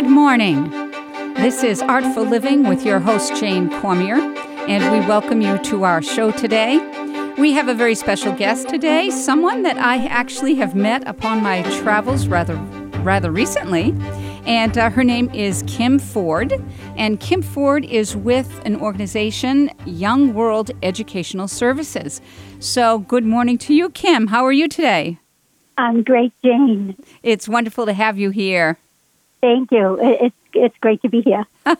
Good morning. This is Artful Living with your host, Jane Cormier, and we welcome you to our show today. We have a very special guest today, someone that I actually have met upon my travels rather, rather recently. And uh, her name is Kim Ford. And Kim Ford is with an organization, Young World Educational Services. So, good morning to you, Kim. How are you today? I'm great, Jane. It's wonderful to have you here. Thank you. It's it's great to be here.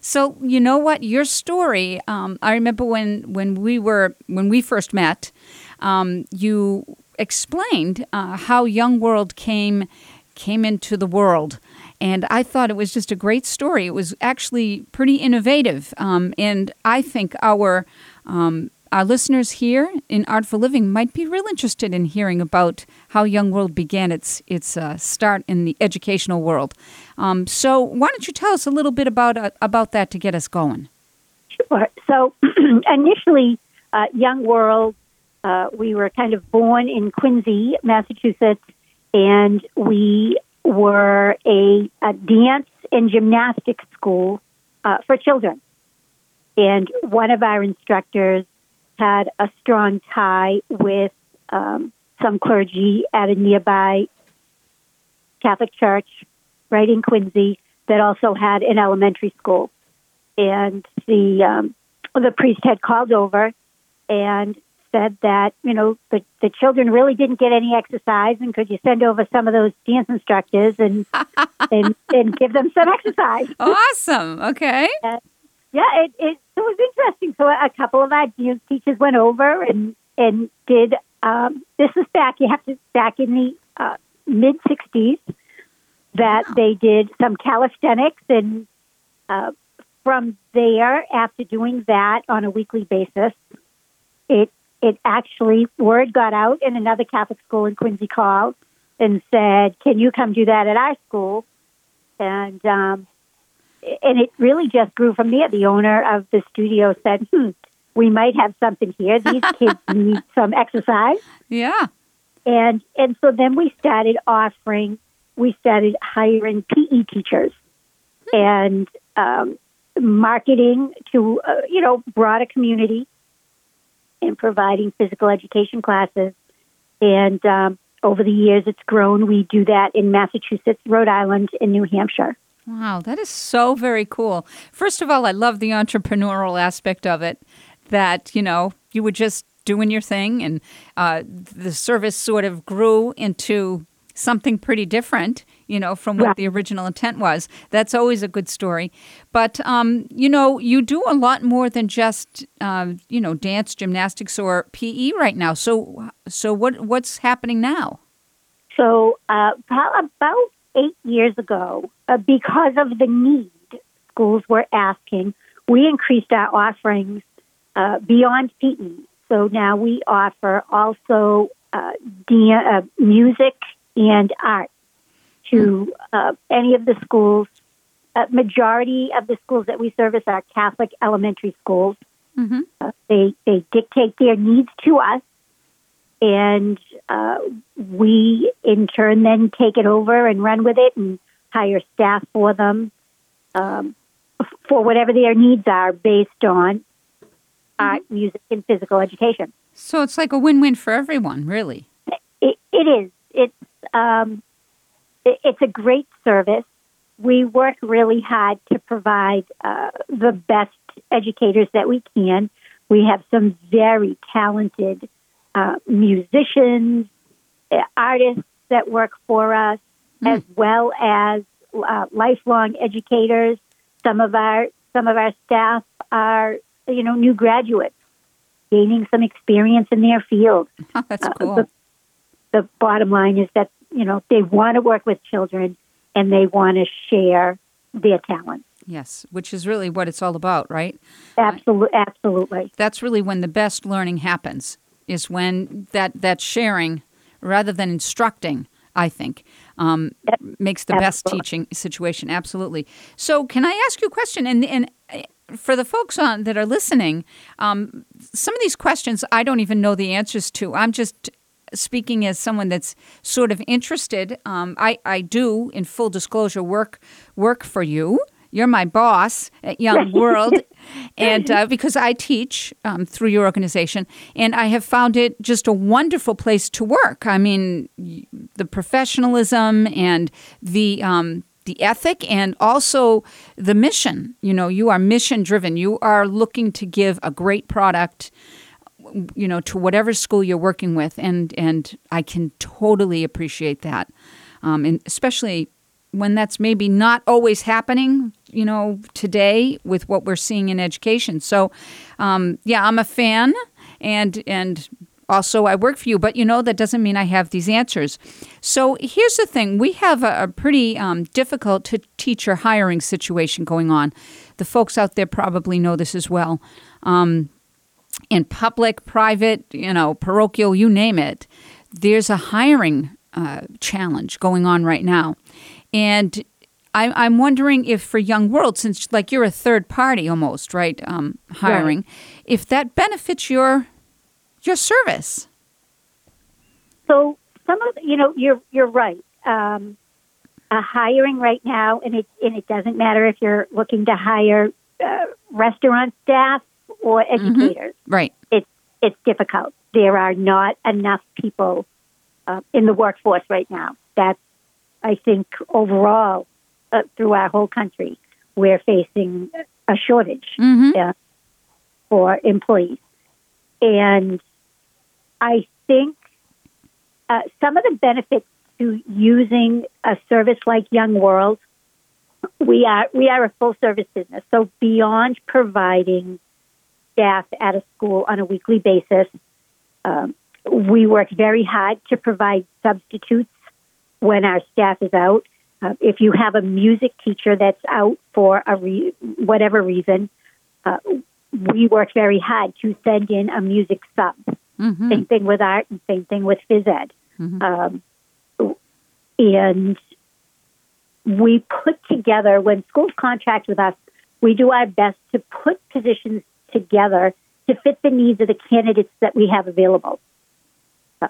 so you know what your story. Um, I remember when when we were when we first met, um, you explained uh, how Young World came came into the world. And I thought it was just a great story. It was actually pretty innovative. Um, and I think our um, our listeners here in Artful Living might be real interested in hearing about how Young World began its its uh, start in the educational world. Um, so, why don't you tell us a little bit about uh, about that to get us going? Sure. So, initially, uh, Young World, uh, we were kind of born in Quincy, Massachusetts, and we were a, a dance and gymnastics school uh, for children. And one of our instructors had a strong tie with um, some clergy at a nearby Catholic church right in Quincy that also had an elementary school. And the um, the priest had called over and said that you know the the children really didn't get any exercise, and could you send over some of those dance instructors and and, and give them some exercise? Awesome. Okay. And, yeah, it, it, it was interesting. So a couple of our dance teachers went over and and did. Um, this is back. You have to back in the uh, mid '60s that wow. they did some calisthenics and. Uh, from there, after doing that on a weekly basis, it it actually word got out, and another Catholic school in Quincy called and said, "Can you come do that at our school?" And um, and it really just grew from there. The owner of the studio said, "Hmm, we might have something here. These kids need some exercise." Yeah. And and so then we started offering. We started hiring PE teachers, and um, marketing to uh, you know broader community, and providing physical education classes. And um, over the years, it's grown. We do that in Massachusetts, Rhode Island, and New Hampshire. Wow, that is so very cool. First of all, I love the entrepreneurial aspect of it that, you know, you were just doing your thing and uh, the service sort of grew into something pretty different, you know, from what yeah. the original intent was. That's always a good story. But, um, you know, you do a lot more than just, uh, you know, dance, gymnastics, or PE right now. So, so what what's happening now? So, uh, about eight years ago, uh, because of the need schools were asking, we increased our offerings uh, beyond PE. So now we offer also uh, uh music and art to uh, any of the schools. Uh, majority of the schools that we service are Catholic elementary schools. Mm-hmm. they they dictate their needs to us, and uh, we in turn then take it over and run with it and hire staff for them um, for whatever their needs are based on art, mm-hmm. music, and physical education. So it's like a win-win for everyone, really. it, it is. It's um, it, it's a great service. We work really hard to provide uh, the best educators that we can. We have some very talented uh, musicians, uh, artists that work for us, mm. as well as uh, lifelong educators. Some of our some of our staff are you know new graduates gaining some experience in their field. Oh, that's uh, cool. The, the bottom line is that you know they want to work with children and they want to share their talents. Yes, which is really what it's all about, right? Absolutely, absolutely. That's really when the best learning happens is when that that sharing rather than instructing i think um, makes the best teaching situation. Absolutely. So can i ask you a question? And and uh, for the folks on that are listening um, some of these questions i don't even know the answers to. I'm just speaking as someone that's sort of interested, um, I, I do, in full disclosure, work work for you. You're my boss at Young World, and uh, because I teach um, through your organization, and I have found it just a wonderful place to work. I mean, the professionalism and the um, the ethic and also the mission. You know, you are mission driven. You are looking to give a great product you know to whatever school you're working with and and i can totally appreciate that um, and especially when that's maybe not always happening you know today with what we're seeing in education so um, yeah i'm a fan and and also I work for you, but you know that doesn't mean I have these answers. So here's the thing: we have a, a pretty um, difficult to teacher hiring situation going on. The folks out there probably know this as well. Um, in public, private, you know, parochial, you name it, there's a hiring uh, challenge going on right now, and I, am wondering if for Young World, since like you're a third party almost, right, um, hiring, right. if that benefits your your service. So some of you know you're you're right. Um, uh, hiring right now, and it and it doesn't matter if you're looking to hire uh, restaurant staff or mm-hmm. educators. Mm-hmm. Right. It's it's difficult. There are not enough people uh, in the workforce right now. That's I think overall uh, through our whole country we're facing a shortage mm-hmm. Uh, for employees, and I think uh, some of the benefits to using a service like Young World, we are we are a full service business. So beyond providing staff at a school on a weekly basis, um, we work very hard to provide substitutes when our staff is out. Uh, if you have a music teacher that's out for a re- whatever reason, uh, we work very hard to send in a music sub. Mm-hmm. Same thing with art and same thing with phys ed. Mm-hmm. Um, and we put together, when schools contract with us, we do our best to put positions together to fit the needs of the candidates that we have available.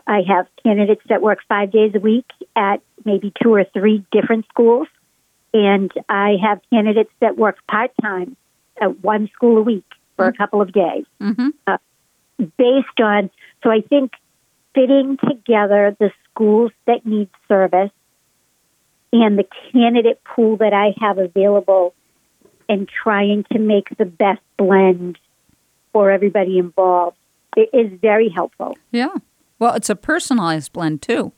I have candidates that work five days a week at maybe two or three different schools, and I have candidates that work part time at one school a week for mm-hmm. a couple of days. Mm-hmm. Uh, based on, so I think fitting together the schools that need service and the candidate pool that I have available and trying to make the best blend for everybody involved it is very helpful. Yeah. Well, it's a personalized blend too.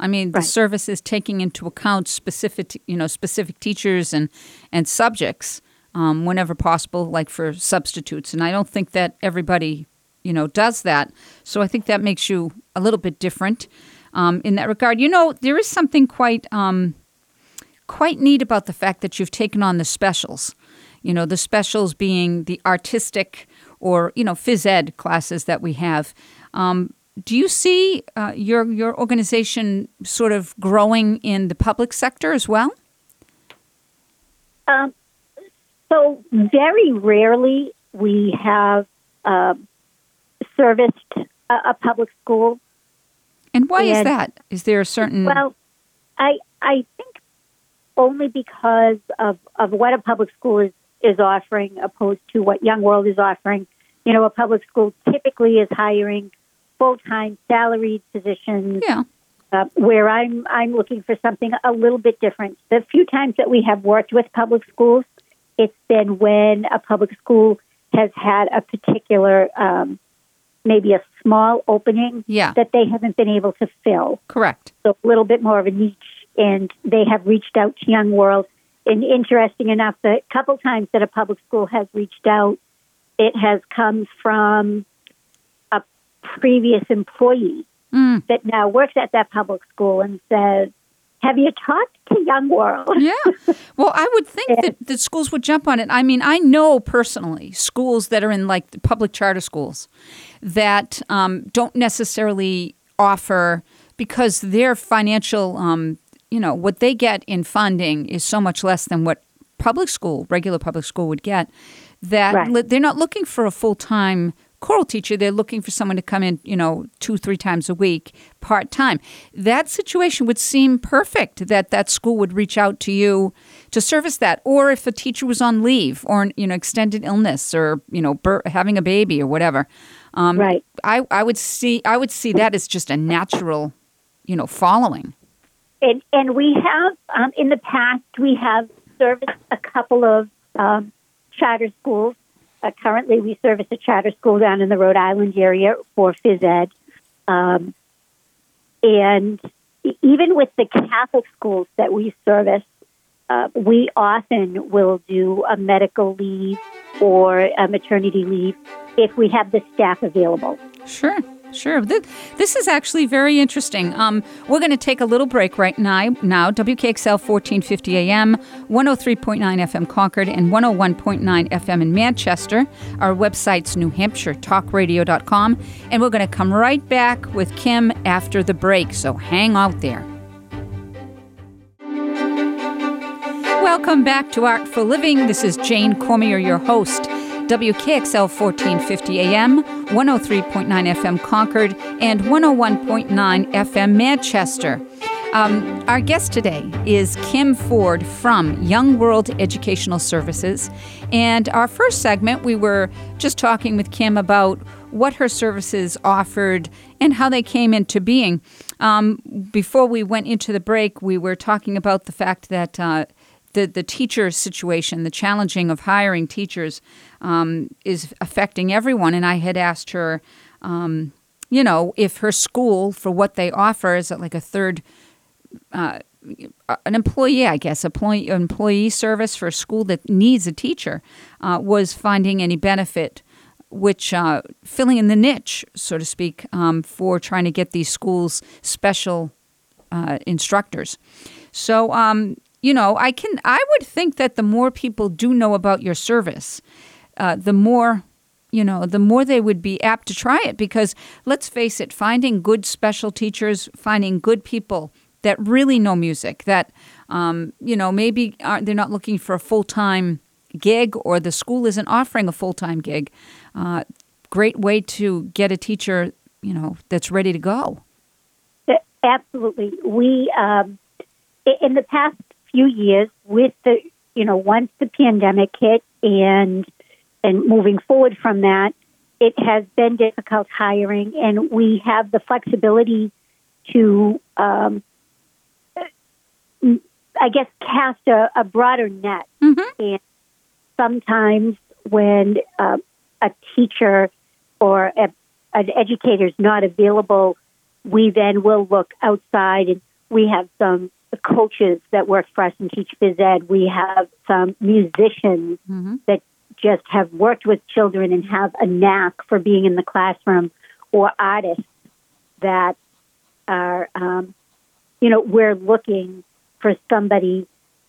I mean, the service is taking into account specific, you know, specific teachers and and subjects um, whenever possible, like for substitutes. And I don't think that everybody you know, does that. So I think that makes you a little bit different um, in that regard. You know, there is something quite um, quite neat about the fact that you've taken on the specials. You know, the specials being the artistic or you know phys ed classes that we have. Um, do you see uh, your your organization sort of growing in the public sector as well? Um, so very rarely we have uh, serviced a, a public school. And why and, is that? Is there a certain Well, I I think only because of of what a public school is is offering opposed to what Young World is offering. You know, a public school typically is hiring full time salaried positions. Yeah. Uh, where I'm I'm looking for something a little bit different. The few times that we have worked with public schools, it's been when a public school has had a particular um, maybe a small opening yeah. that they haven't been able to fill. Correct. So a little bit more of a niche, and they have reached out to Young World. And interesting enough, the couple times that a public school has reached out, it has come from previous employee mm. that now works at that public school and says, have you talked to Young World? yeah. Well, I would think that, that schools would jump on it. I mean, I know personally schools that are in like public charter schools that um, don't necessarily offer because their financial, um, you know, what they get in funding is so much less than what public school, regular public school would get, that right. they're not looking for a full time choral teacher, they're looking for someone to come in, you know, two, three times a week, part time. That situation would seem perfect that that school would reach out to you to service that. Or if a teacher was on leave or, you know, extended illness or, you know, having a baby or whatever. Um, right. I, I would see I would see that as just a natural, you know, following. And, and we have, um, in the past, we have serviced a couple of um, charter schools. Uh, currently, we service a charter school down in the Rhode Island area for phys ed. Um, and even with the Catholic schools that we service, uh, we often will do a medical leave or a maternity leave if we have the staff available. Sure. Sure. This is actually very interesting. Um, we're going to take a little break right now. Now, WKXL 1450 AM, 103.9 FM Concord, and 101.9 FM in Manchester. Our website's NewHampshireTalkRadio.com. And we're going to come right back with Kim after the break. So hang out there. Welcome back to Artful Living. This is Jane Cormier, your host. WKXL 1450 AM, 103.9 FM Concord, and 101.9 FM Manchester. Um, our guest today is Kim Ford from Young World Educational Services. And our first segment, we were just talking with Kim about what her services offered and how they came into being. Um, before we went into the break, we were talking about the fact that uh, the, the teacher situation, the challenging of hiring teachers, um, is affecting everyone. And I had asked her, um, you know, if her school, for what they offer, is like a third, uh, an employee, I guess, employee, employee service for a school that needs a teacher, uh, was finding any benefit, which uh, filling in the niche, so to speak, um, for trying to get these schools special uh, instructors. So, um, you know, I can I would think that the more people do know about your service, uh, the more you know, the more they would be apt to try it. Because let's face it, finding good special teachers, finding good people that really know music, that um, you know, maybe they're not looking for a full time gig, or the school isn't offering a full time gig. Uh, great way to get a teacher, you know, that's ready to go. Absolutely, we. Um, in the past few years with the, you know, once the pandemic hit and and moving forward from that, it has been difficult hiring, and we have the flexibility to, um, I guess, cast a, a broader net. Mm-hmm. And sometimes when uh, a teacher or a, an educator is not available, we then will look outside, and we have some coaches that work for us and teach phys ed. We have some musicians mm-hmm. that just have worked with children and have a knack for being in the classroom, or artists that are, um, you know, we're looking for somebody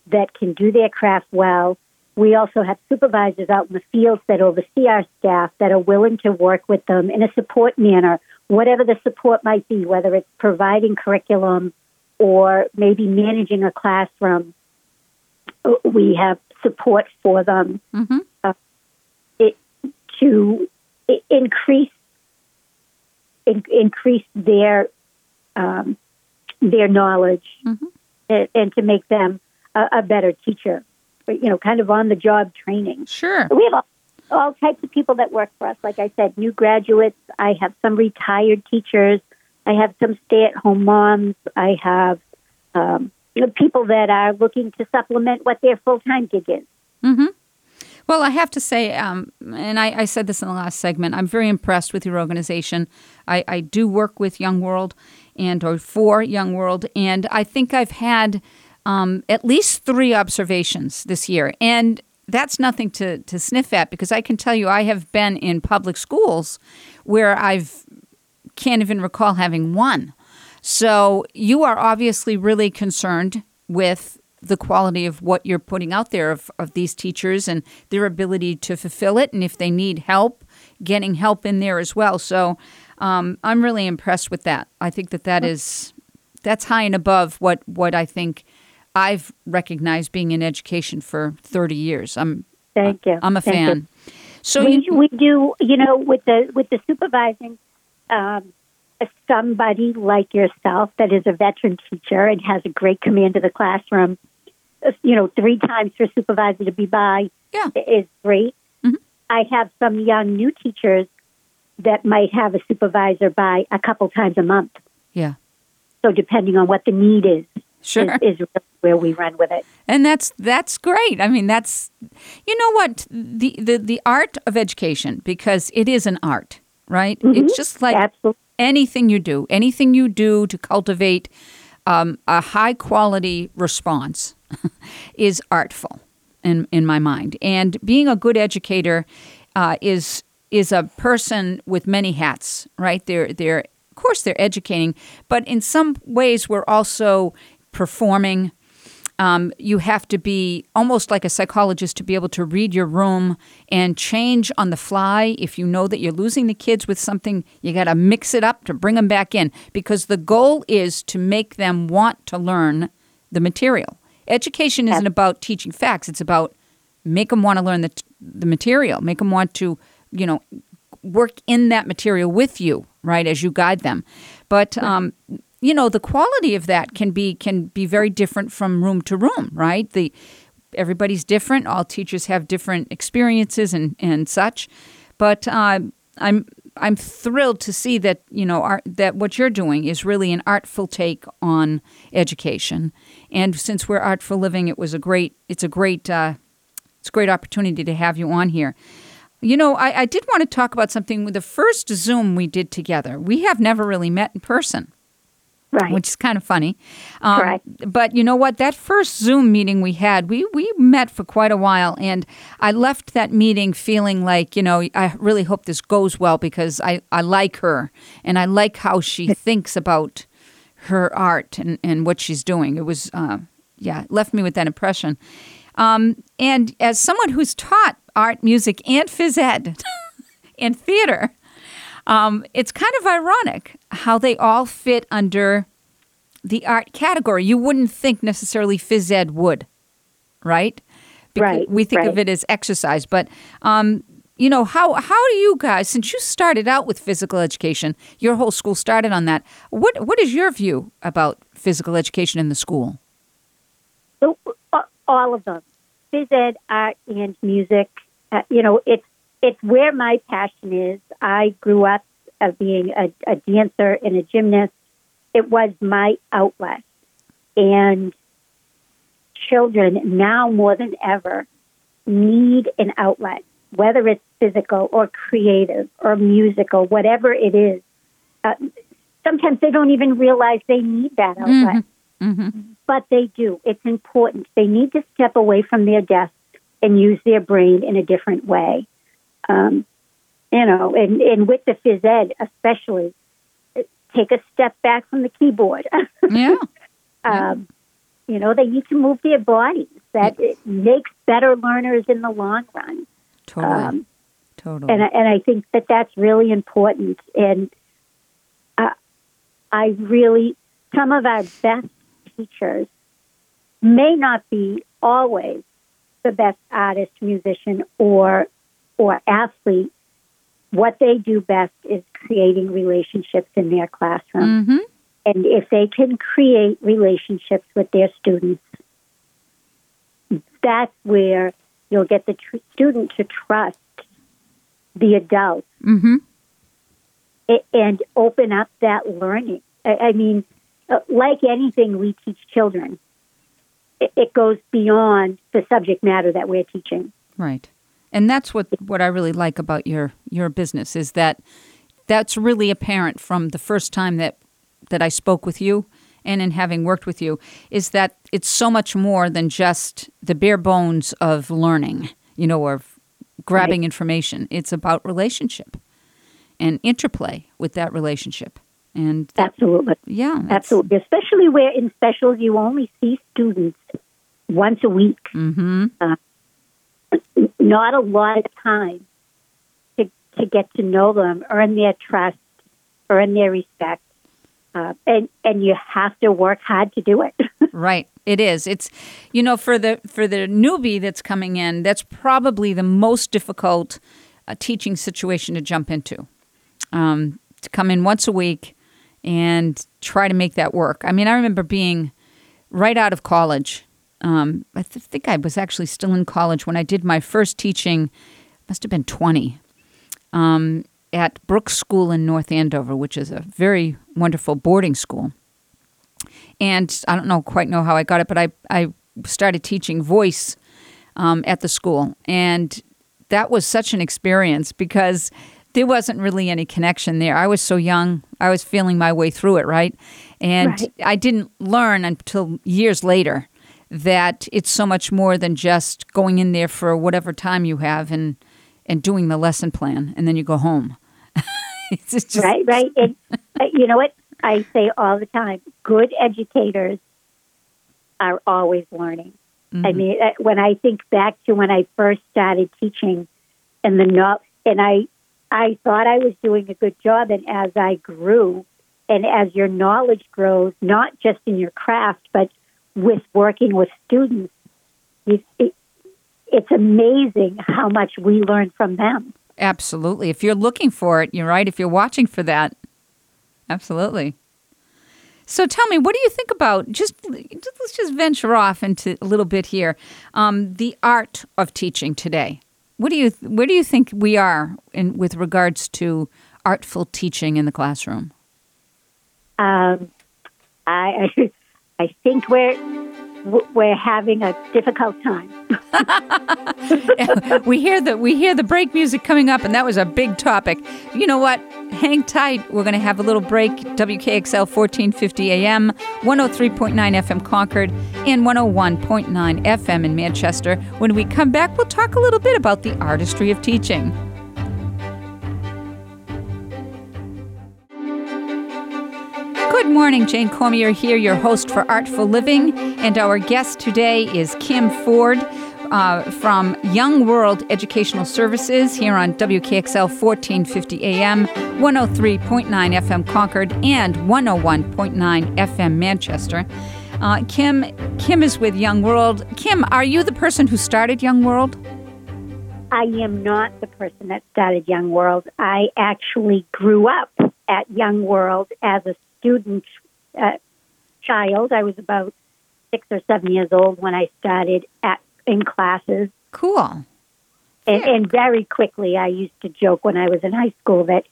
that can do their craft well. We also have supervisors out in the fields that oversee our staff that are willing to work with them in a support manner, whatever the support might be, whether it's providing curriculum or maybe managing a classroom. We have support for them mm-hmm. uh, it, to increase in, increase their um, their knowledge mm-hmm. and, and, to make them a, a, better teacher. You know, kind of on the job training. Sure. We have all, all types of people that work for us. Like I said, new graduates. I have some retired teachers. I have some stay-at-home moms. I have um, people that are looking to supplement what their full-time gig is. Mm-hmm. Well, I have to say, um, and I, I, said this in the last segment, I'm very impressed with your organization. I, I, do work with Young World and or for Young World, and I think I've had um, at least three observations this year. And that's nothing to, to sniff at because I can tell you I have been in public schools where I've can't even recall having one. So you are obviously really concerned with the quality of what you're putting out there of, of these teachers and their ability to fulfill it. And if they need help, getting help in there as well. So um, I'm really impressed with that. I think that that is that's high and above what what I think I've recognized being in education for 30 years. I'm thank you. I'm a thank fan. You. So we, you, we do, you know, with the with the supervising, um, somebody like yourself that is a veteran teacher and has a great command of the classroom. uh, You know, three times for supervisor to be by Yeah. is great. Mhm. I have some young new teachers that might have a supervisor by a couple times a month. yeah, So depending on what the need is, sure. is, is where we run with it. and that's that's great i mean that's you know what the the, the art of education because it is an art right? It's just like Absolutely. anything you do anything you do to cultivate um, a high quality response is artful in in my mind. And being a good educator uh, is is a person with many hats right? They're they're of course they're educating but in some ways we're also performing um, you have to be almost like a psychologist to be able to read your room and change on the fly. If you know that you're losing the kids with something, you got to mix it up to bring them back in because the goal is to make them want to learn the material. Education isn't about teaching facts; it's about make them want to learn the the material, make them want to, you know, work in that material with you, right, as you guide them. But um, you know, the quality of that can be can be very different from room to room, right? The everybody's different. All teachers have different experiences and and such. But uh, I'm I'm thrilled to see that you know art, that what you're doing is really an artful take on education. And since we're artful living, it was a great it's a great uh, it's a great opportunity to have you on here. You know, I, I did want to talk about something with the first Zoom we did together. We have never really met in person Right. which is kind of funny. Um, Correct. But you know what? That first Zoom meeting we had, we we met for quite a while, and I left that meeting feeling like you know I really hope this goes well because I I like her and I like how she thinks about her art and and what she's doing. It was uh, yeah, it left me with that impression. Um, and as someone who's taught art, music, and phys ed and theater, um, it's kind of ironic how they all fit under the art category. You wouldn't think necessarily phys ed would, right? Because Right, We think of it as exercise, but um, you know how how do you guys? Since you started out with physical education, your whole school started on that. What what is your view about physical education in the school? So, uh, all of them, phys ed, art, and music. Uh, you know, it's it's where my passion is. I grew up uh, being a, a dancer and a gymnast. It was my outlet, and children now more than ever need an outlet, whether it's physical or creative or musical, whatever it is. Uh, sometimes they don't even realize they need that outlet but they do. It's important. They need to step away from their desk and use their brain in a different way. Um, you know, and, and with the phys ed, especially, take a step back from the keyboard. Yeah, um, you know, they need to move their bodies. That it makes better learners in the long run. totally, Um, totally. and I- and I think that that's really important. And uh, I really, some of our best teachers may not be always the best artist, musician, or or athlete. What they do best is creating relationships in their classroom. hmm And if they can create relationships with their students, that's where you'll get the tr- student to trust the adult hmm a- and open up that learning. I, I mean, uh, like anything we teach children, it, it goes beyond the subject matter that we're teaching. Right. And that's what what I really like about your your business is that that's really apparent from the first time that that I spoke with you and in having worked with you is that it's so much more than just the bare bones of learning, you know, or of grabbing information. It's about relationship and interplay with that relationship. And that, Absolutely. yeah, Absolutely. Especially where in specials you only see students once a week. Mhm. Not a lot of time to, to get to know them, earn their trust, earn their respect. Uh, and, and you have to work hard to do it. Right. It is. It's you know for the for the newbie that's coming in, that's probably the most difficult a teaching situation to jump into. Um, to come in once a week and try to make that work. I mean, I remember being right out of college. Um, I th- think I was actually still in college when I did my first teaching. Must have been twenty um, at Brooks School in North Andover, which is a very wonderful boarding school. And I don't know quite know how I got it, but I I started teaching voice um, at the school, and that was such an experience because there wasn't really any connection there. I was so young. I was feeling my way through it, right? And Right. I didn't learn until years later that it's so much more than just going in there for whatever time you have and and doing the lesson plan and then you go home. it's just right, right. And uh, you know what I say all the time: good educators are always learning. I mean, uh, when I think back to when I first started teaching, and the no, and I, I thought I was doing a good job, and as I grew, and as your knowledge grows, not just in your craft, but with working with students, you, it, it's amazing how much we learn from them. Absolutely. If you're looking for it, you're right. If you're watching for that, absolutely. So tell me, what do you think about just let's just venture off into a little bit here, um, the art of teaching today. What do you where do you think we are in with regards to artful teaching in the classroom? Um, I, I think we're we're having a difficult time. we hear the we hear the break music coming up, and that was a big topic. You know what? Hang tight. We're going to have a little break. WKXL 1450 AM, 103.9 FM Concord, and 101.9 FM in Manchester. When we come back, we'll talk a little bit about the artistry of teaching. Good morning, Jane Cormier here, your host for Artful Living, and our guest today is Kim Ford uh, from Young World Educational Services here on WKXL 1450 AM, 103.9 FM Concord, and 101.9 FM Manchester. Uh, Kim, Kim is with Young World. Kim, are you the person who started Young World? I am not the person that started Young World. I actually grew up at Young World as a student uh, child. I was about six or seven years old when I started at in classes, Cool. and, and very quickly I used to joke when I was in high school that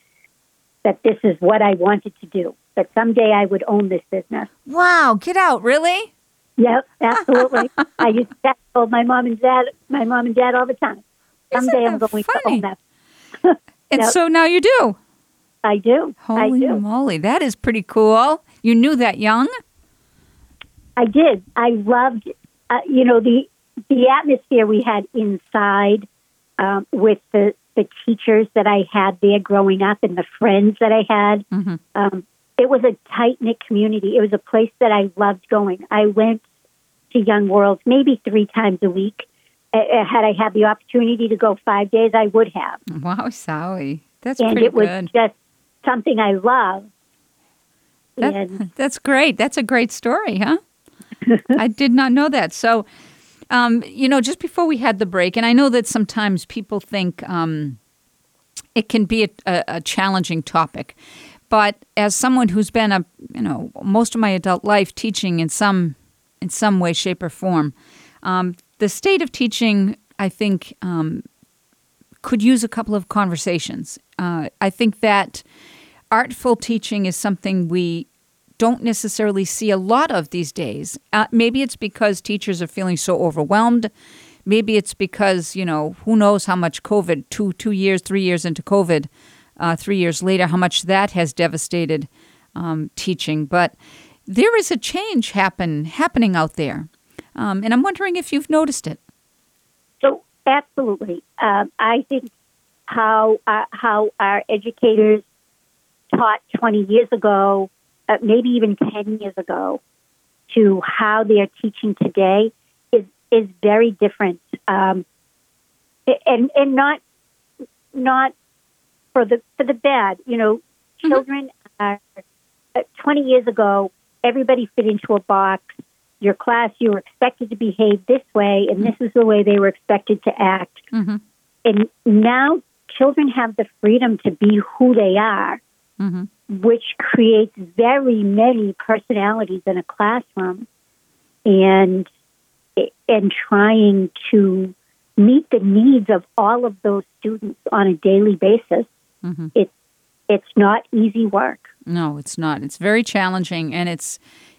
that this is what I wanted to do. That someday I would own this business. Wow, get out, really? Yep, absolutely. I used to tell my mom and dad, my mom and dad all the time. Someday I'm going funny? to own that. And Yep. so now you do. I do. I Holy do. moly, that is pretty cool. You knew that young? I did. I loved, uh, you know, the the atmosphere we had inside um, with the the teachers that I had there growing up and the friends that I had. Mhm. Um, it was a tight knit community. It was a place that I loved going. I went to Young Worlds maybe three times a week. Uh, uh, had I had the opportunity to go five days, I would have. Wow, Sally. That's and pretty it was good. just something I love. That- and that's great. That's a great story, huh? I did not know that. So, um, you know, just before we had the break, and I know that sometimes people think um, it can be a, a, a challenging topic, but as someone who's been a, you know, most of my adult life teaching in some, in some way, shape, or form, um, the state of teaching, I think, um, could use a couple of conversations. Uh, I think that artful teaching is something we don't necessarily see a lot of these days. Uh, maybe it's because teachers are feeling so overwhelmed. Maybe it's because you know who knows how much COVID two two years three years into COVID, uh, three years later how much that has devastated um, teaching. But there is a change happen happening out there, um, and I'm wondering if you've noticed it. So absolutely, um, I think how uh, how our educators taught 20 years ago, uh, maybe even 10 years ago, to how they are teaching today is is very different, um, and and not not for the for the bad. You know, children are uh, 20 years ago. Everybody fit into a box your class, you were expected to behave this way, and this is the way they were expected to act. Mhm. And now children have the freedom to be who they are, hmm which creates very many personalities in a classroom, and and trying to meet the needs of all of those students on a daily basis. hmm It's it's not easy work. No, it's not. It's very challenging, and it's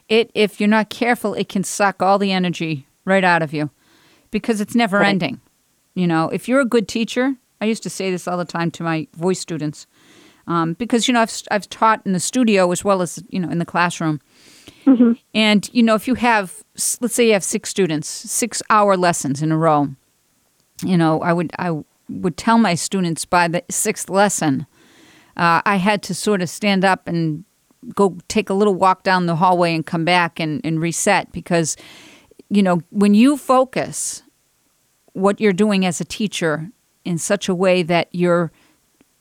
it. If you're not careful, it can suck all the energy right out of you, because it's never Right. ending. You know, if you're a good teacher, I used to say this all the time to my voice students, um, because you know I've I've taught in the studio as well as you know in the classroom, and you know if you have let's say you have six students, six hour lessons in a row, you know I would I would tell my students by the sixth lesson uh, I had to sort of stand up and go take a little walk down the hallway and come back and, and reset because, you know, when you focus what you're doing as a teacher in such a way that you're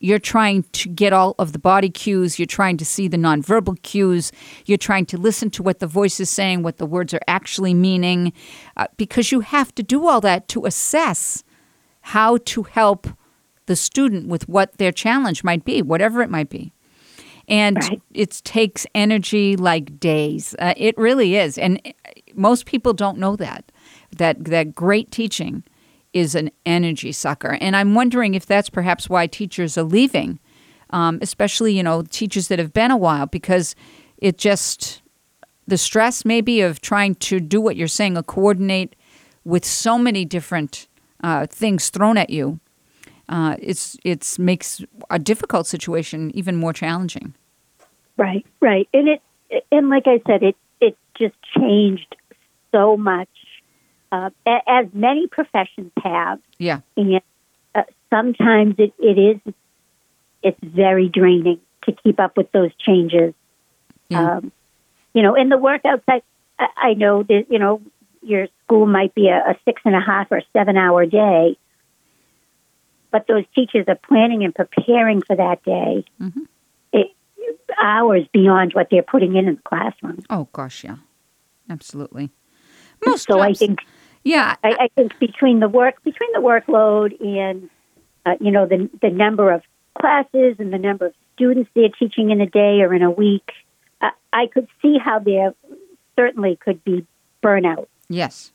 you're trying to get all of the body cues you're trying to see the nonverbal cues you're trying to listen to what the voice is saying what the words are actually meaning uh, because you have to do all that to assess how to help the student with what their challenge might be, whatever it might be. And Right. it takes energy like days. Uh, it really is. And uh, most people don't know that, that, that great teaching is an energy sucker. And I'm wondering if that's perhaps why teachers are leaving, um, especially, you know, teachers that have been a while, because it just, the stress maybe of trying to do what you're saying, or coordinate with so many different uh, things thrown at you, uh, it's it's makes a difficult situation even more challenging. Right, right, and it and like I said, it it just changed so much, uh, as many professions have, Yeah, and uh, sometimes it, it is it's very draining to keep up with those changes. Yeah. Um, you know, in the work outside, I, I know that you know your school might be a, a six and a half or seven hour day, but those teachers are planning and preparing for that day. Mhm. It, hours beyond what they're putting in in the classroom. Oh gosh, yeah, absolutely. Most so I think yeah, I, I think between the work between the workload and uh, you know the the number of classes and the number of students they're teaching in a day or in a week, uh, I could see how there certainly could be burnout. yes,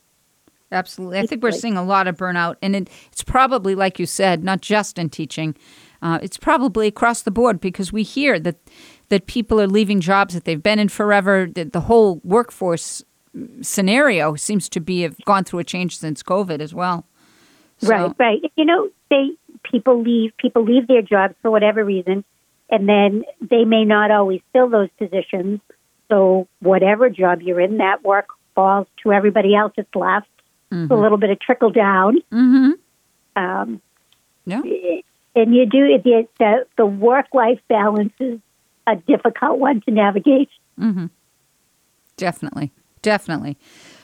absolutely. I think we're seeing a lot of burnout, and it, it's probably like you said, not just in teaching. Uh, it's probably across the board because we hear that that people are leaving jobs that they've been in forever. That the whole workforce scenario seems to be have gone through a change since COVID as well. So- Right, right. You know, they people leave people leave their jobs for whatever reason, and then they may not always fill those positions. So whatever job you're in, that work falls to everybody else that's left. It's a little bit of trickle down. Mm-hmm. Um, Yeah. and you do the the, the work life balance is a difficult one to navigate. Definitely, definitely.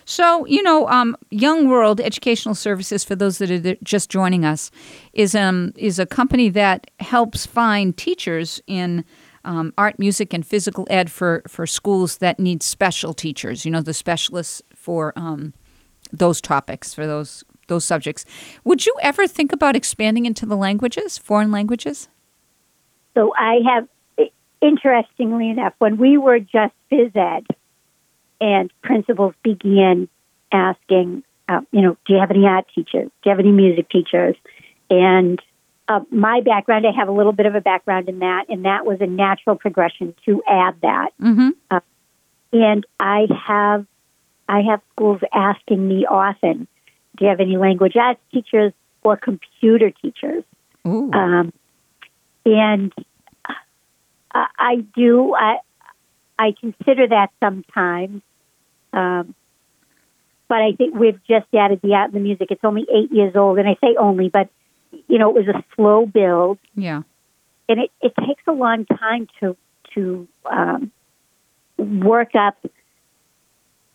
So, you know, um, Young World Educational Services, for those that are just joining us, is um is a company that helps find teachers in um, art, music, and physical ed for for schools that need special teachers. You know, the specialists for um, those topics for those those subjects. Would you ever think about expanding into the languages, foreign languages? So I have, interestingly enough, when we were just phys ed, and principals began asking, uh, you know, do you have any art teachers? Do you have any music teachers? And uh, my background, I have a little bit of a background in that, and that was a natural progression to add that. Mm-hmm. And I have, I have schools asking me often, do you have any language arts teachers or computer teachers? Um, and I, I do. I I consider that sometimes, um, but I think we've just added the art and the music. It's only eight years old, and I say only, but you know, it was a slow build, yeah. and it, it takes a long time to to um, work up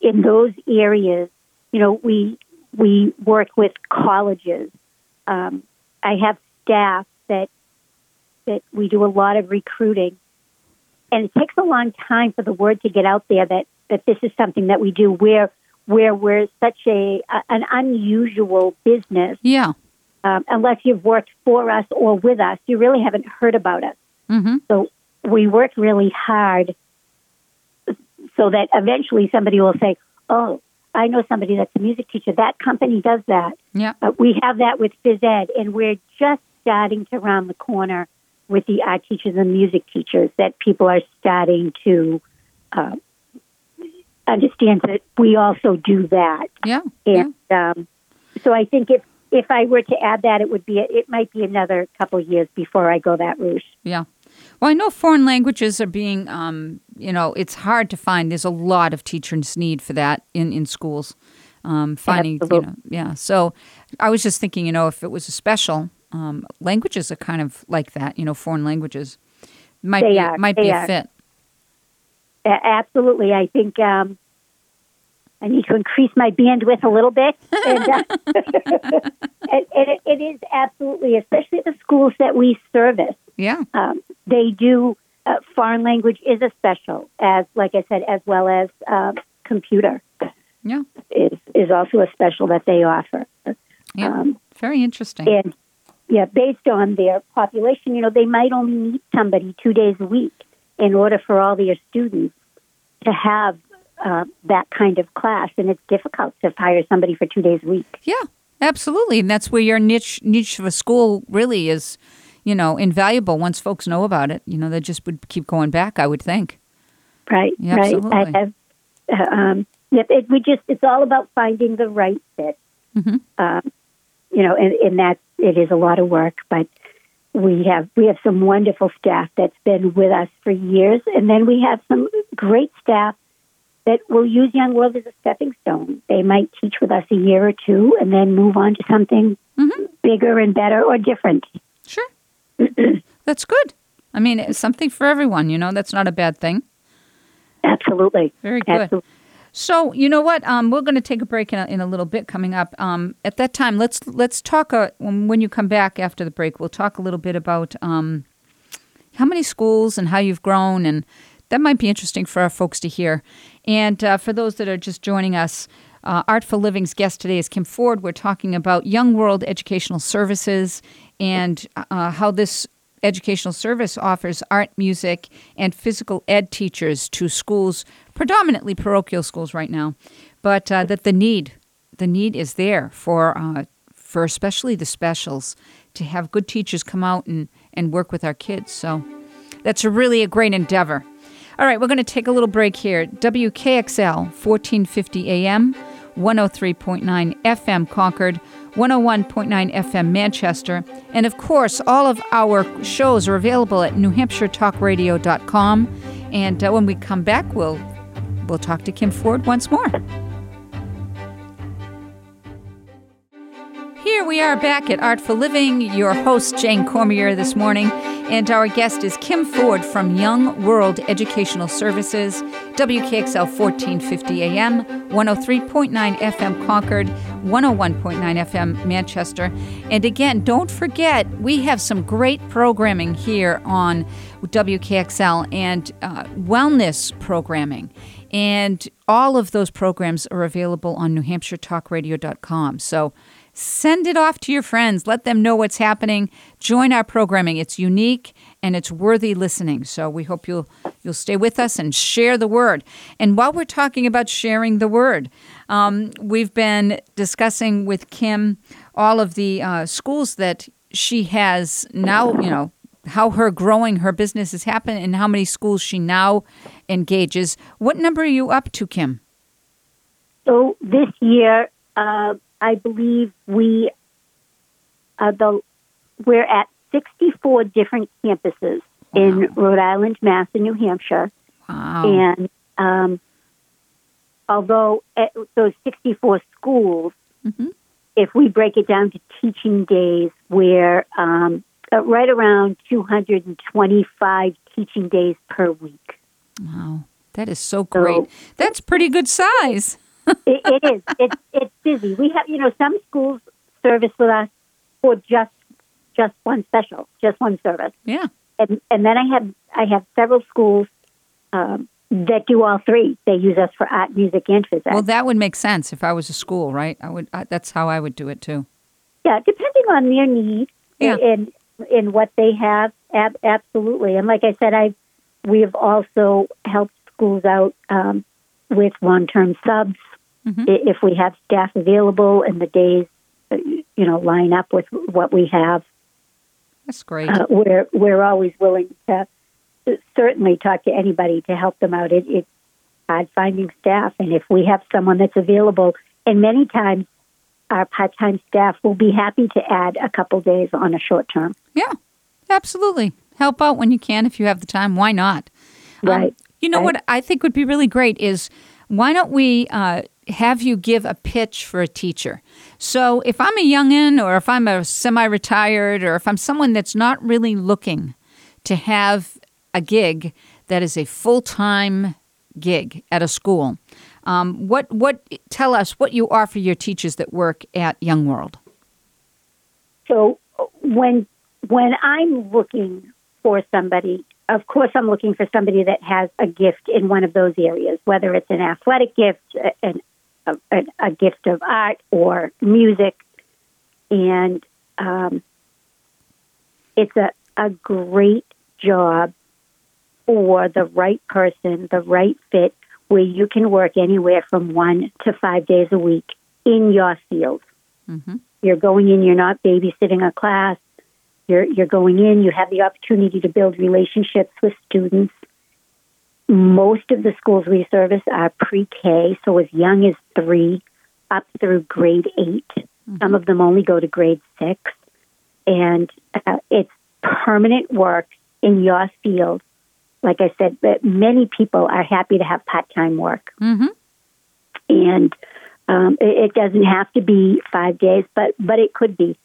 in those areas. You know, we we work with colleges. Um, I have staff that that we do a lot of recruiting, and it takes a long time for the word to get out there that that this is something that we do. Where where we're such a, a an unusual business Yeah. um, unless you've worked for us or with us, you really haven't heard about us. Mm-hmm. So we work really hard so that eventually somebody will say, "Oh, I know somebody that's a music teacher. That company does that." Yeah. Uh, we have that with phys ed, and we're just starting to round the corner with the art teachers and music teachers. That people are starting to uh, understand that we also do that, Yeah. yeah. and um, so I think if if I were to add that, it would be it might be another couple years before I go that route. Yeah. Well, I know foreign languages are being, um, you know, it's hard to find. There's a lot of teachers' need for that in, in schools. Um, finding, you know, yeah. So I was just thinking, you know, if it was a special, um, languages are kind of like that, you know, foreign languages might They be are, might they be a fit. Absolutely, I think um, I need to increase my bandwidth a little bit, and, uh, and it, it is absolutely, especially the schools that we service. Yeah. um, they do uh, foreign language is a special as like i said as well as uh, computer Yeah. is is also a special that they offer Yeah. um, Very interesting. and yeah based on their population you know they might only need somebody two days a week in order for all their students to have uh, that kind of class and it's difficult to hire somebody for two days a week Yeah, absolutely, and that's where your niche niche of a school really is, you know, invaluable. Once folks know about it, you know, they just would keep going back. I would think. right Yeah, right absolutely. i have uh, um, yep, it, we just it's all about finding the right fit Mhm. um, you know and, and that it is a lot of work but we have we have some wonderful staff that's been with us for years and then we have some great staff that will use young world as a stepping stone they might teach with us a year or two and then move on to something Mhm. bigger and better or different Sure, that's good. I mean, it's something for everyone. You know, that's not a bad thing. absolutely Very good. absolutely So you know what? Um, we're going to take a break in a, in a little bit coming up. Um, at that time, let's let's talk. Uh, when, you come back after the break, we'll talk a little bit about um, how many schools and how you've grown, and that might be interesting for our folks to hear. And uh, for those that are just joining us, uh, Artful Living's guest today is Kim Ford. We're talking about Young World Educational Services and uh, how this educational service offers art, music, and physical ed teachers to schools, predominantly parochial schools right now, but uh, that the need, the need is there for uh, for especially the specials to have good teachers come out and, and work with our kids. So that's a really a great endeavor. All right, we're going to take a little break here. WKXL 1450 AM, 103.9 FM Concord, 101.9 FM Manchester, and of course, all of our shows are available at NewHampshireTalkRadio.com. And uh, when we come back, we'll we'll talk to Kim Ford once more. Here we are back at Artful Living. Your host, Jane Cormier, this morning. And our guest is Kim Ford from Young World Educational Services, WKXL 1450 AM, 103.9 FM Concord, 101.9 FM Manchester. And again, don't forget, we have some great programming here on WKXL and uh, wellness programming. And all of those programs are available on NewHampshireTalkRadio.com. So send it off to your friends. Let them know what's happening. Join our programming. It's unique and it's worthy listening. So we hope you'll you'll stay with us and share the word. And while we're talking about sharing the word, um, we've been discussing with Kim all of the uh, schools that she has now. You know how her growing her business has happened and how many schools she now engages. What number are you up to, Kim? So this year, uh, I believe we uh, the we're at 64 different campuses in Rhode Island, Mass, and New Hampshire. Wow. And um, although at those 64 schools, Mhm. if we break it down to teaching days, we're um, uh, right around 225 teaching days per week. Wow. That is so great. That's pretty good size. It, it is. It's it's busy. We have you know some schools service with us for just just one special, just one service, Yeah. and and then I have I have several schools um, that do all three. They use us for art, music, and physics. Well, that would make sense if I was a school, right? I would. I, that's how I would do it too. Yeah, depending on their need Yeah. and in what they have, ab- absolutely. And like I said, I we have also helped schools out um, with long-term subs Mhm. if we have staff available and the days, uh, you know, line up with what we have. That's great. Uh, we're we're always willing to certainly talk to anybody to help them out. It, it's hard finding staff, and if we have someone that's available, and many times our part-time staff will be happy to add a couple days on a short term. yeah, absolutely. Help out when you can if you have the time. Why not? Um, Right. you know Right. what I think would be really great is why don't we uh, have you give a pitch for a teacher? So if I'm a youngin, or if I'm a semi-retired, or if I'm someone that's not really looking to have a gig that is a full-time gig at a school, um, what what tell us what you offer your teachers that work at Young World? So when when I'm looking for somebody, of course, I'm looking for somebody that has a gift in one of those areas, whether it's an athletic gift, an, a, a, a gift of art, or music, and um, it's a, a great job for the right person, the right fit, where you can work anywhere from one to five days a week in your field. hmm You're going in, you're not babysitting a class. You're, you're going in, you have the opportunity to build relationships with students. Most of the schools we service are pre K, so as young as three up through grade 8 Some of them only go to grade six. And uh, it's permanent work in your field. Like I said, but many people are happy to have part time work hmm and um, it, it doesn't have to be five days, but but it could be.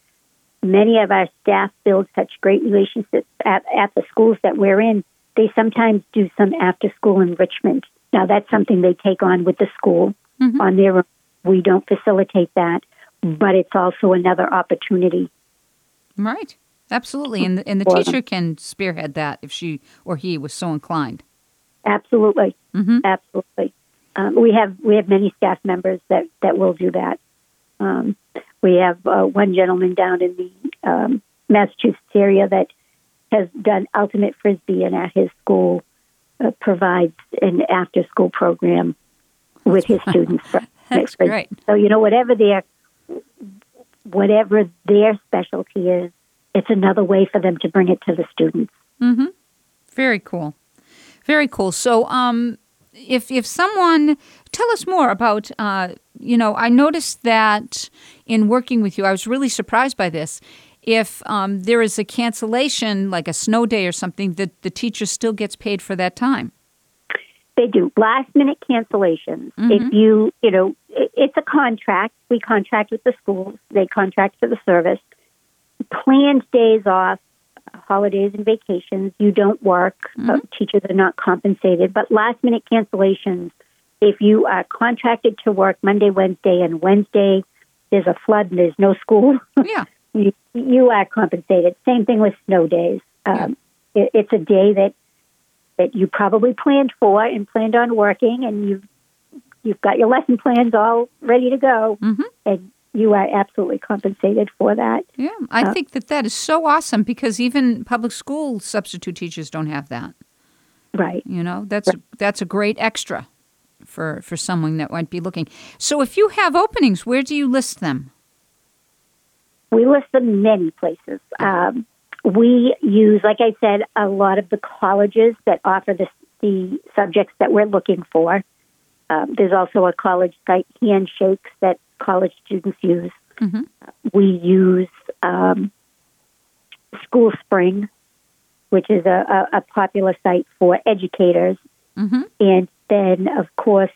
Many of our staff build such great relationships at, at the schools that we're in. They sometimes do some after school enrichment. Now that's something they take on with the school Mhm. on their own. We don't facilitate that, but it's also another opportunity. Right. Absolutely. And the, and the For them. teacher can spearhead that if she or he was so inclined. Absolutely, hmm absolutely. Um, we have we have many staff members that that will do that. Um, we have uh, one gentleman down in the um, Massachusetts area that has done ultimate frisbee, and at his school uh, provides an after school program with his students. for That's frisbee. great. So you know, whatever their whatever their specialty is, it's another way for them to bring it to the students. hmm Very cool. Very cool. So, um, if if someone tell us more about, uh, you know, I noticed that in working with you, I was really surprised by this. If um, there is a cancellation, like a snow day or something, that the teacher still gets paid for that time. They do last minute cancellations. If you, you know, it's a contract. We contract with the schools. They contract for the service. Planned days off, holidays and vacations. You don't work. Uh, teachers are not compensated. But last minute cancellations. If you are contracted to work Monday, Wednesday, and Wednesday, there's a flood and there's no school. Yeah. You, you are compensated. Same thing with snow days. Um, it, it's a day that that you probably planned for and planned on working, and you've you've got your lesson plans all ready to go, Mhm. and you are absolutely compensated for that. Yeah. I Uh, think that that is so awesome because even public school substitute teachers don't have that. Right. You know, that's that's a great extra for for someone that might be looking. So, if you have openings, where do you list them? We list them many places. Um, we use, like I said, a lot of the colleges that offer the, the subjects that we're looking for. Um, there's also a college site, Handshakes, that college students use. Mhm. We use um, School Spring, which is a, a, a popular site for educators. hmm And then, of course,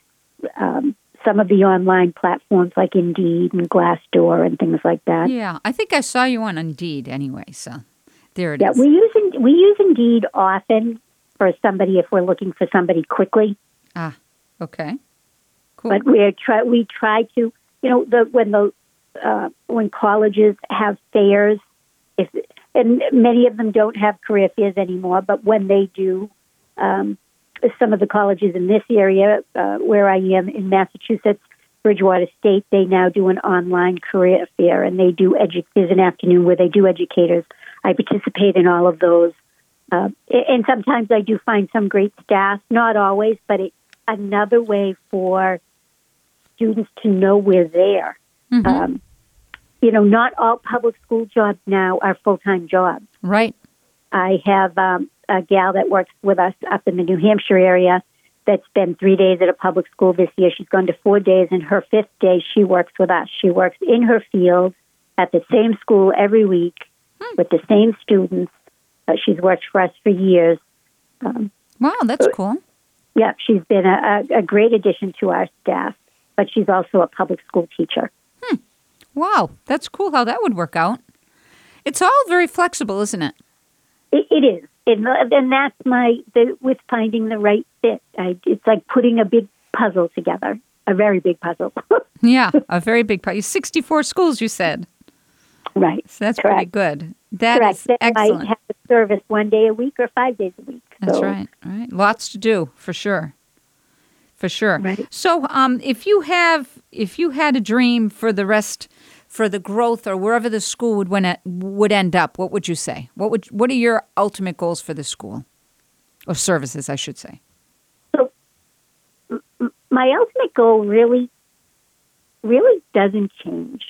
um, some of the online platforms like Indeed and Glassdoor and things like that. Yeah, I think I saw you on Indeed anyway. So there it is. Yeah, we use In- we use Indeed often for somebody if we're looking for somebody quickly. ah, okay, cool. But we try we try to you know the when the uh, when colleges have fairs, if and many of them don't have career fairs anymore, but when they do, um, some of the colleges in this area uh, where I am in Massachusetts Bridgewater State, they now do an online career fair, and they do edu- there's an afternoon where they do educators. I participate in all of those, uh, and sometimes I do find some great staff. Not always, but it's another way for students to know we're there. Mhm. Um, you know, not all public school jobs now are full time jobs. right. I have um, a gal that works with us up in the New Hampshire area that's been three days at a public school this year. She's gone to four days, and her fifth day she works with us. She works in her field at the same school every week with the same students. Uh, she's worked for us for years. Um, Wow, that's cool. yeah, she's been a, a, a great addition to our staff, but she's also a public school teacher. Wow, that's cool how that would work out. It's all very flexible, isn't it? It, it is, and, and that's my the, with finding the right fit. I, it's like putting a big puzzle together, a very big puzzle. Yeah, a very big part. 64 schools, you said. right. So that's pretty good. That Correct. is Then excellent. I have a service one day a week or five days a week. That's right. Right. Lots to do for sure. For sure. Right. So, um, if you have, if you had a dream for the rest, for the growth or wherever the school would when it would end up, what would you say? What would what are your ultimate goals for the school, or services, I should say? So My ultimate goal really, really doesn't change.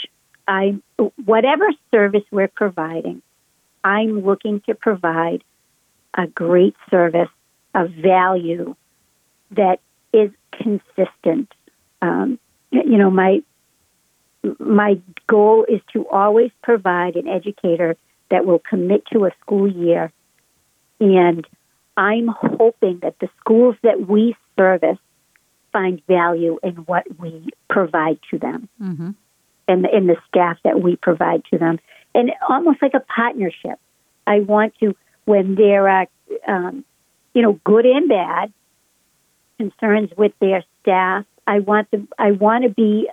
I whatever service we're providing, I'm looking to provide a great service of value that is consistent. Um, you know, my my goal is to always provide an educator that will commit to a school year, and I'm hoping that the schools that we service find value in what we provide to them Mm-hmm. and the, in the staff that we provide to them, and almost like a partnership. I want to when there are, um, you know, good and bad concerns with their staff. I want them. I want to be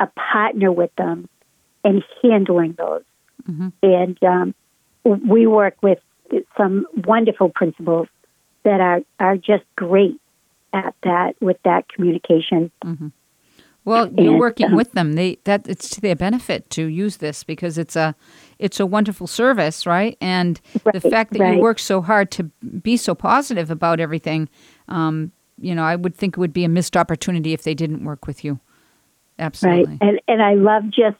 a, partner with them in handling those. Mhm. And um, we work with some wonderful principals that are are just great at that with that communication. Well, you're And, working um, with them. They that it's to their benefit to use this because it's a it's a wonderful service, right? And the fact that you right. work work so hard to be so positive about everything, um, you know, I would think it would be a missed opportunity if they didn't work with you. Absolutely. Right. And and I love just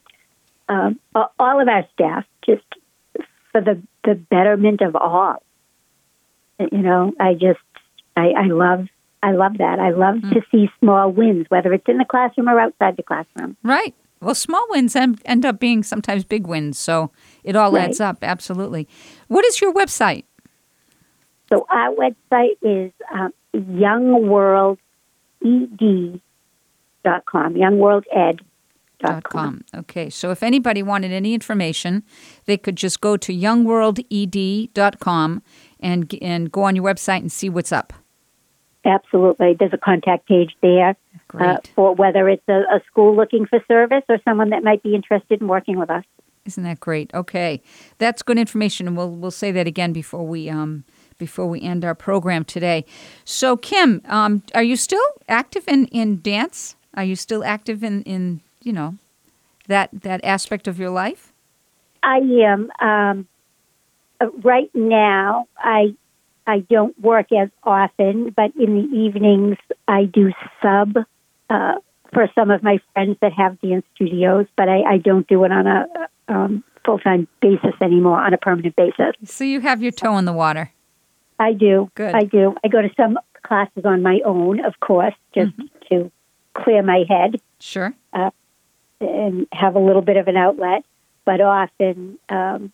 um, all of our staff just for the the betterment of all. You know, I just I, I love I love that. I love Mm. to see small wins, whether it's in the classroom or outside the classroom. Right. Well, small wins end, end up being sometimes big wins, so it all Right. adds up. Absolutely. What is your website? So our website is um, youngworlded.com, youngworlded.com. dot com. Okay, so if anybody wanted any information, they could just go to youngworlded.com and and go on your website and see what's up. Absolutely. There's a contact page there uh, Great. for whether it's a, a school looking for service or someone that might be interested in working with us. Isn't that great? Okay, that's good information, and we'll we'll say that again before we um before we end our program today. So, Kim, um, are you still active in in dance? Are you still active in in you know that that aspect of your life? I am. Um, uh, right now, I I don't work as often, but in the evenings I do sub uh, for some of my friends that have dance studios. But I, I don't do it on a um, full time basis anymore, on a permanent basis. So you have your toe in the water. I do. Good. I do. I go to some classes on my own, of course, just to clear my head Sure. and have a little bit of an outlet. But often um,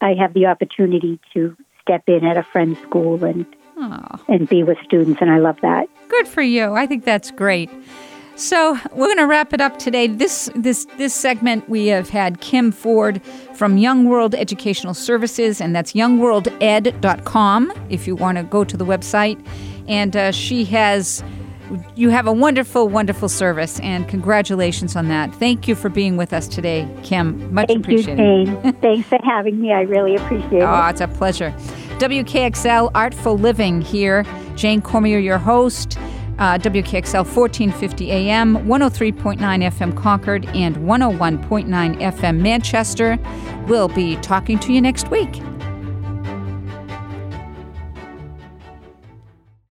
I have the opportunity to step in at a friend's school and, Oh. and be with students, and I love that. Good for you. I think that's great. So we're going to wrap it up today. This this this segment we have had Kim Ford from Young World Educational Services, and that's youngworlded.com. If you want to go to the website, and uh, she has. You have a wonderful, wonderful service, and congratulations on that. Thank you for being with us today, Kim. Much Thank you, appreciated. Jane. Thanks for having me. I really appreciate it. Oh, it's a pleasure. WKXL Artful Living here. Jane Cormier, your host. uh, WKXL 1450 AM, 103.9 FM Concord, and 101.9 FM Manchester. We'll be talking to you next week.